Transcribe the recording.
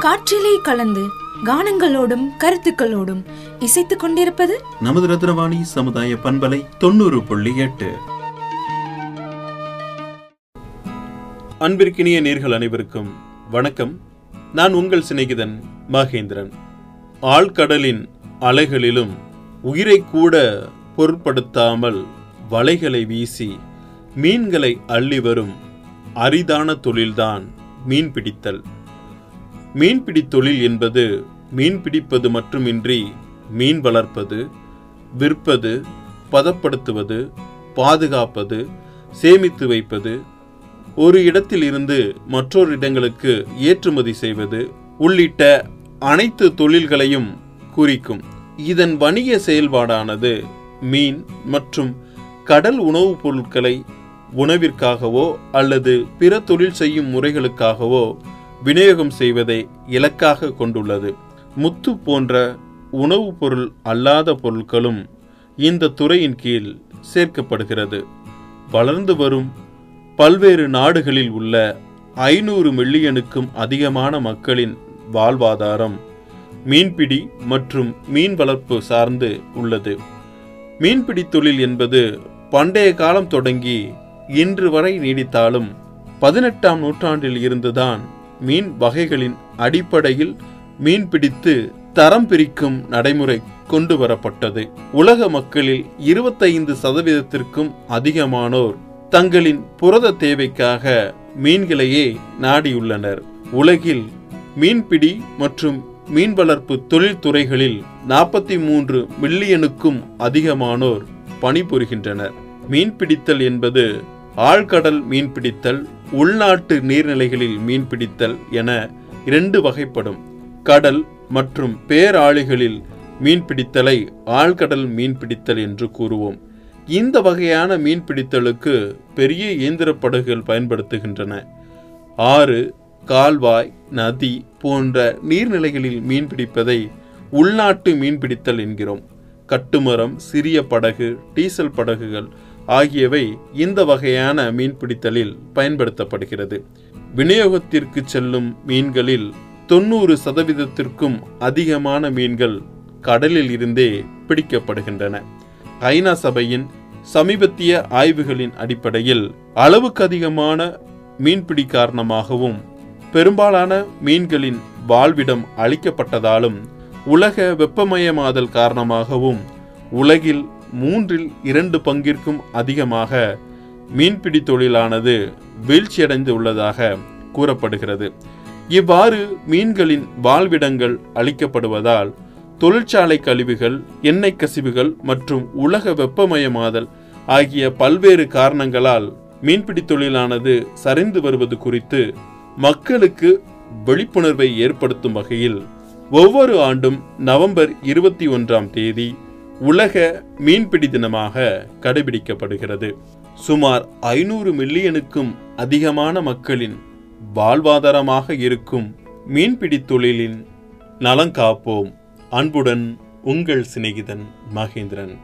காற்றிலே கலந்து கானங்களோடும் கருத்துக்களோடும் இசைத்துக் கொண்டிருப்பது நமது ரத்னவாணி சமுதாய பண்பலை தொண்ணூறு புள்ளி எட்டு. அன்பிற்கினிய நேர்கள் அனைவருக்கும் வணக்கம். நான் உங்கள் சிநேகிதன் மகேந்திரன். ஆழ்கடலின் அலைகளிலும் உயிரை கூட பொருட்படுத்தாமல் வலைகளை வீசி மீன்களை அள்ளி வரும் அரிதான தொழில்தான் மீன் பிடித்தல் மீன்பிடி தொழில் என்பது மீன் பிடிப்பது மட்டுமின்றி மீன் வளர்ப்பது விற்பது பதப்படுத்துவது பாதுகாப்பது சேமித்து வைப்பது ஒரு இடத்தில் இருந்து மற்றொரு இடங்களுக்கு ஏற்றுமதி செய்வது உள்ளிட்ட அனைத்து தொழில்களையும் குறிக்கும். இதன் வணிக செயல்பாடானது மீன் மற்றும் கடல் உணவுப் பொருட்களை உணவிற்காகவோ அல்லது பிற தொழில் செய்யும் முறைகளுக்காகவோ விநியோகம் செய்வதை இலக்காக கொண்டுள்ளது. முத்து போன்ற உணவுப் பொருள் அல்லாத பொருட்களும் இந்த துறையின் கீழ் சேர்க்கப்படுகிறது. வளர்ந்து வரும் பல்வேறு நாடுகளில் உள்ள ஐநூறு மில்லியனுக்கும் அதிகமான மக்களின் வாழ்வாதாரம் மீன்பிடி மற்றும் மீன் வளர்ப்பு சார்ந்து உள்ளது. மீன்பிடி தொழில் என்பது பண்டைய காலம் தொடங்கி இன்று வரை நீடித்தாலும் பதினெட்டாம் நூற்றாண்டில் இருந்துதான் மீன் வகைகளின் அடிப்படையில் மீன் பிடித்து தரம் பிரிக்கும் நடைமுறை கொண்டு வரப்பட்டது உலக மக்களில் இருபத்தைந்து சதவீதத்திற்கும் அதிகமானோர் தங்களின் புரத தேவைக்காக மீன்களையே நாடியுள்ளனர். உலகில் மீன்பிடி மற்றும் மீன் வளர்ப்பு தொழில்துறைகளில் நாற்பத்தி மூன்று மில்லியனுக்கும் அதிகமானோர் பணிபுரிகின்றனர். மீன்பிடித்தல் என்பது ஆழ்கடல் மீன்பிடித்தல் உள்நாட்டு நீர்நிலைகளில் மீன்பிடித்தல் என இரண்டு வகைப்படும். கடல் மற்றும் பேராளிகளில் மீன்பிடித்தலை ஆழ்கடல் மீன்பிடித்தல் என்று கூறுவோம். இந்த வகையான மீன்பிடித்தலுக்கு பெரிய இயந்திர படகுகள் பயன்படுத்துகின்றன. ஆறு கால்வாய் நதி போன்ற நீர்நிலைகளில் மீன்பிடிப்பதை உள்நாட்டு மீன்பிடித்தல் என்கிறோம். கட்டுமரம் சிறிய படகு டீசல் படகுகள் ஆகியவை இந்த வகையான மீன்பிடித்தலில் பயன்படுத்தப்படுகிறது. விநியோகத்திற்கு செல்லும் மீன்களில் தொண்ணூறு சதவீதத்திற்கும் அதிகமான மீன்கள் கடலில் இருந்தே பிடிக்கப்படுகின்றன. ஐநா சபையின் சமீபத்திய ஆய்வுகளின் அடிப்படையில் அளவுக்கு அதிகமான மீன்பிடி காரணமாகவும் பெரும்பாலான மீன்களின் வாழ்விடம் அளிக்கப்பட்டதாலும் உலக வெப்பமயமாதல் காரணமாகவும் உலகில் மூன்றில் இரண்டு பங்கிற்கும் அதிகமாக மீன்பிடி தொழிலானது வீழ்ச்சியடைந்து உள்ளதாக கூறப்படுகிறது. இவ்வாறு மீன்களின் வாழ்விடங்கள் அளிக்கப்படுவதால் தொழிற்சாலை கழிவுகள் எண்ணெய் கசிவுகள் மற்றும் உலக வெப்பமயமாதல் ஆகிய பல்வேறு காரணங்களால் மீன்பிடி தொழிலானது சரிந்து வருவது குறித்து மக்களுக்கு விழிப்புணர்வை ஏற்படுத்தும் வகையில் ஒவ்வொரு ஆண்டும் நவம்பர் இருபத்தி ஒன்றாம் தேதி உலக மீன்பிடி தினமாக கடைபிடிக்கப்படுகிறது. சுமார் ஐநூறு மில்லியனுக்கும் அதிகமான மக்களின் வாழ்வாதாரமாக இருக்கும் மீன்பிடி தொழிலின் நலங்காப்போம் அன்புடன் உங்கள் சிநேகிதன் மகேந்திரன்.